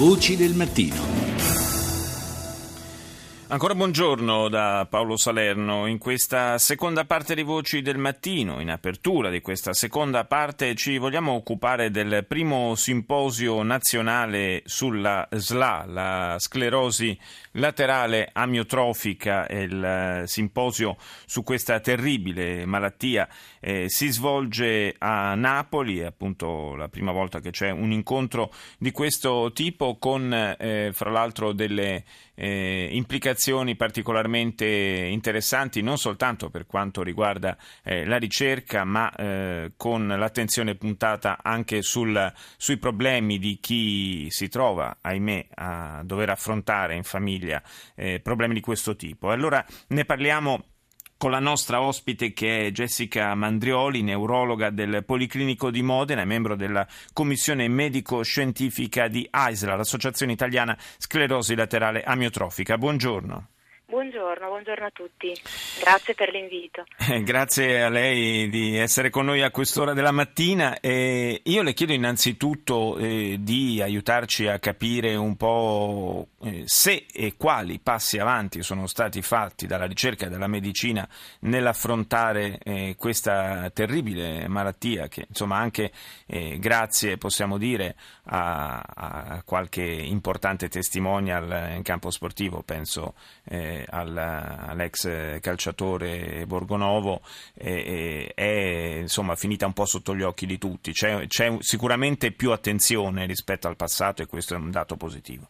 Voci del mattino. Ancora buongiorno da Paolo Salerno. In questa seconda parte di Voci del Mattino, in apertura di questa seconda parte, ci vogliamo occupare del primo simposio nazionale sulla SLA, la sclerosi laterale amiotrofica, il eh, simposio su questa terribile malattia. Eh, si svolge a Napoli, è appunto la prima volta che c'è un incontro di questo tipo con, eh, fra l'altro, delle eh, implicazioni particolarmente interessanti non soltanto per quanto riguarda eh, la ricerca, ma eh, con l'attenzione puntata anche sul, sui problemi di chi si trova, ahimè, a dover affrontare in famiglia eh, problemi di questo tipo. Allora ne parliamo con la nostra ospite che è Jessica Mandrioli, neurologa del Policlinico di Modena e membro della Commissione medico-scientifica di AISLA, l'Associazione Italiana Sclerosi Laterale Amiotrofica. Buongiorno. Buongiorno, buongiorno, a tutti. Grazie per l'invito. Eh, grazie a lei di essere con noi a quest'ora della mattina. Eh, io le chiedo innanzitutto eh, di aiutarci a capire un po' eh, se e quali passi avanti sono stati fatti dalla ricerca e dalla medicina nell'affrontare eh, questa terribile malattia che insomma anche eh, grazie possiamo dire a, a, qualche importante testimonial in campo sportivo, penso all'ex calciatore Borgonovo è, è insomma, finita un po' sotto gli occhi di tutti. C'è, c'è sicuramente più attenzione rispetto al passato e questo è un dato positivo.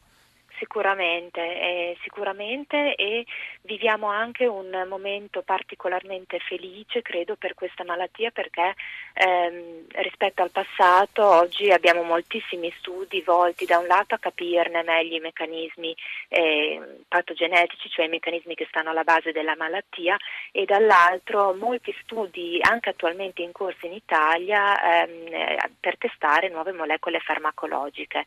Sicuramente, eh, sicuramente e viviamo anche un momento particolarmente felice, credo, per questa malattia perché ehm, rispetto al passato oggi abbiamo moltissimi studi volti da un lato a capirne meglio i meccanismi eh, patogenetici, cioè i meccanismi che stanno alla base della malattia e dall'altro molti studi anche attualmente in corso in Italia ehm, per testare nuove molecole farmacologiche.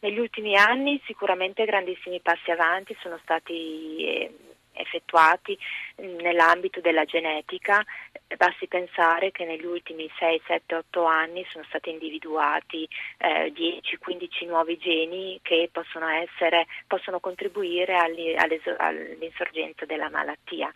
Negli ultimi anni sicuramente grandissimi passi avanti sono stati eh, effettuati mm, nell'ambito della genetica, basti pensare che negli ultimi 6, 7, 8 anni sono stati individuati eh, 10-15 nuovi geni che possono, essere, possono contribuire all'insorgenza della malattia.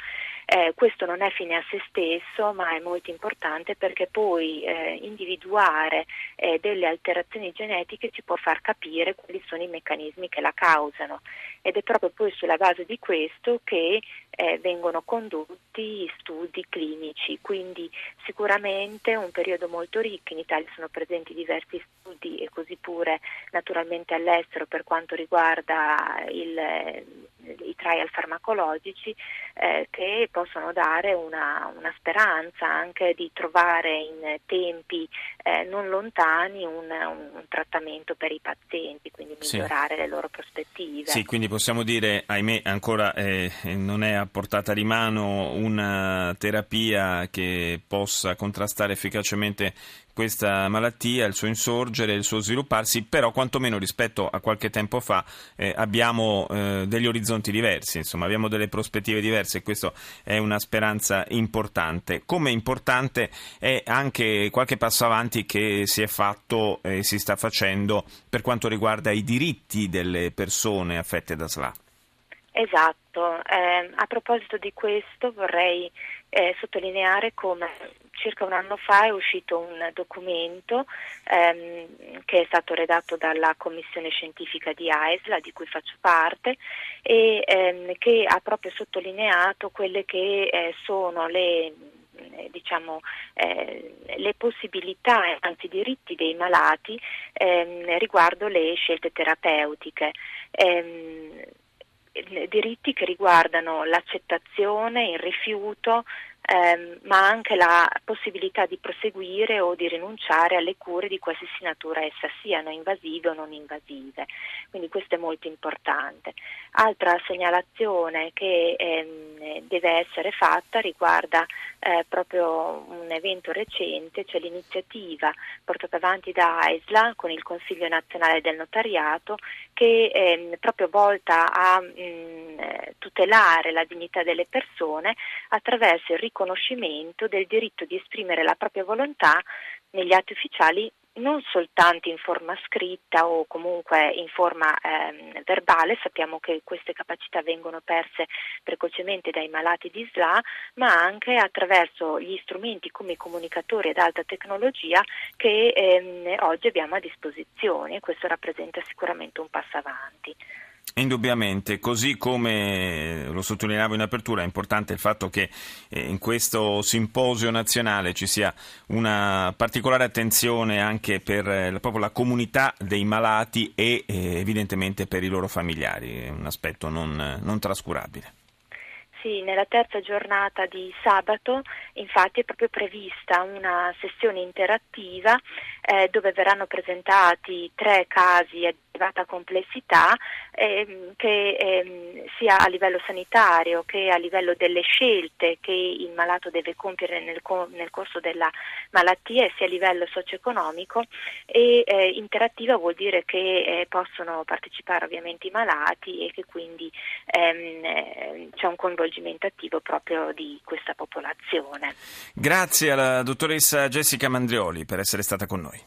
Eh, questo non è fine a se stesso, ma è molto importante perché poi eh, individuare eh, delle alterazioni genetiche ci può far capire quali sono i meccanismi che la causano. Ed è proprio poi sulla base di questo che eh, vengono condotti studi clinici, quindi sicuramente un periodo molto ricco, in Italia sono presenti diversi studi e così pure naturalmente all'estero per quanto riguarda il i trial farmacologici eh, che possono dare una, una, speranza anche di trovare in tempi eh, non lontani un, un, trattamento per i pazienti, quindi migliorare sì. le loro prospettive. Sì, quindi possiamo dire, ahimè, ancora eh, non è a portata di mano una terapia che possa contrastare efficacemente questa malattia, il suo insorgere, il suo svilupparsi, però quantomeno rispetto a qualche tempo fa eh, abbiamo eh, degli orizzonti diversi, insomma abbiamo delle prospettive diverse e questa è una speranza importante. Come importante è anche qualche passo avanti che si è fatto e si sta facendo per quanto riguarda i diritti delle persone affette da SLA. Esatto, eh, a proposito di questo vorrei eh, sottolineare come circa un anno fa è uscito un documento ehm, che è stato redatto dalla commissione scientifica di AESLA, di cui faccio parte, e ehm, che ha proprio sottolineato quelle che eh, sono le diciamo, eh, le possibilità, anzi i diritti dei malati ehm, riguardo le scelte terapeutiche. Ehm, diritti che riguardano l'accettazione, il rifiuto, ehm, ma anche la possibilità di proseguire o di rinunciare alle cure di qualsiasi natura essa siano invasive o non invasive. Quindi questo è molto importante. Altra segnalazione che ehm, deve essere fatta riguarda eh, proprio un evento recente, cioè l'iniziativa portata avanti da AISLA con il Consiglio nazionale del notariato che ehm, proprio volta a mh, mm, tutelare la dignità delle persone attraverso il riconoscimento del diritto di esprimere la propria volontà negli atti ufficiali non soltanto in forma scritta o comunque in forma ehm, verbale, sappiamo che queste capacità vengono perse precocemente dai malati di SLA, ma anche attraverso gli strumenti come i comunicatori ad alta tecnologia che ehm, oggi abbiamo a disposizione questo rappresenta sicuramente un passo avanti. Indubbiamente, così come lo sottolineavo in apertura, è importante il fatto che eh, in questo simposio nazionale ci sia una particolare attenzione anche per eh, proprio la comunità dei malati e eh, evidentemente per i loro familiari, un aspetto non, non trascurabile. Sì, nella terza giornata di sabato infatti è proprio prevista una sessione interattiva eh, dove verranno presentati tre casi elevata complessità ehm, che ehm, sia a livello sanitario che a livello delle scelte che il malato deve compiere nel, nel corso della malattia e sia a livello socio-economico e eh, interattiva vuol dire che eh, possono partecipare ovviamente i malati e che quindi ehm, eh, c'è un coinvolgimento attivo proprio di questa popolazione. Grazie alla dottoressa Jessica Mandrioli per essere stata con noi.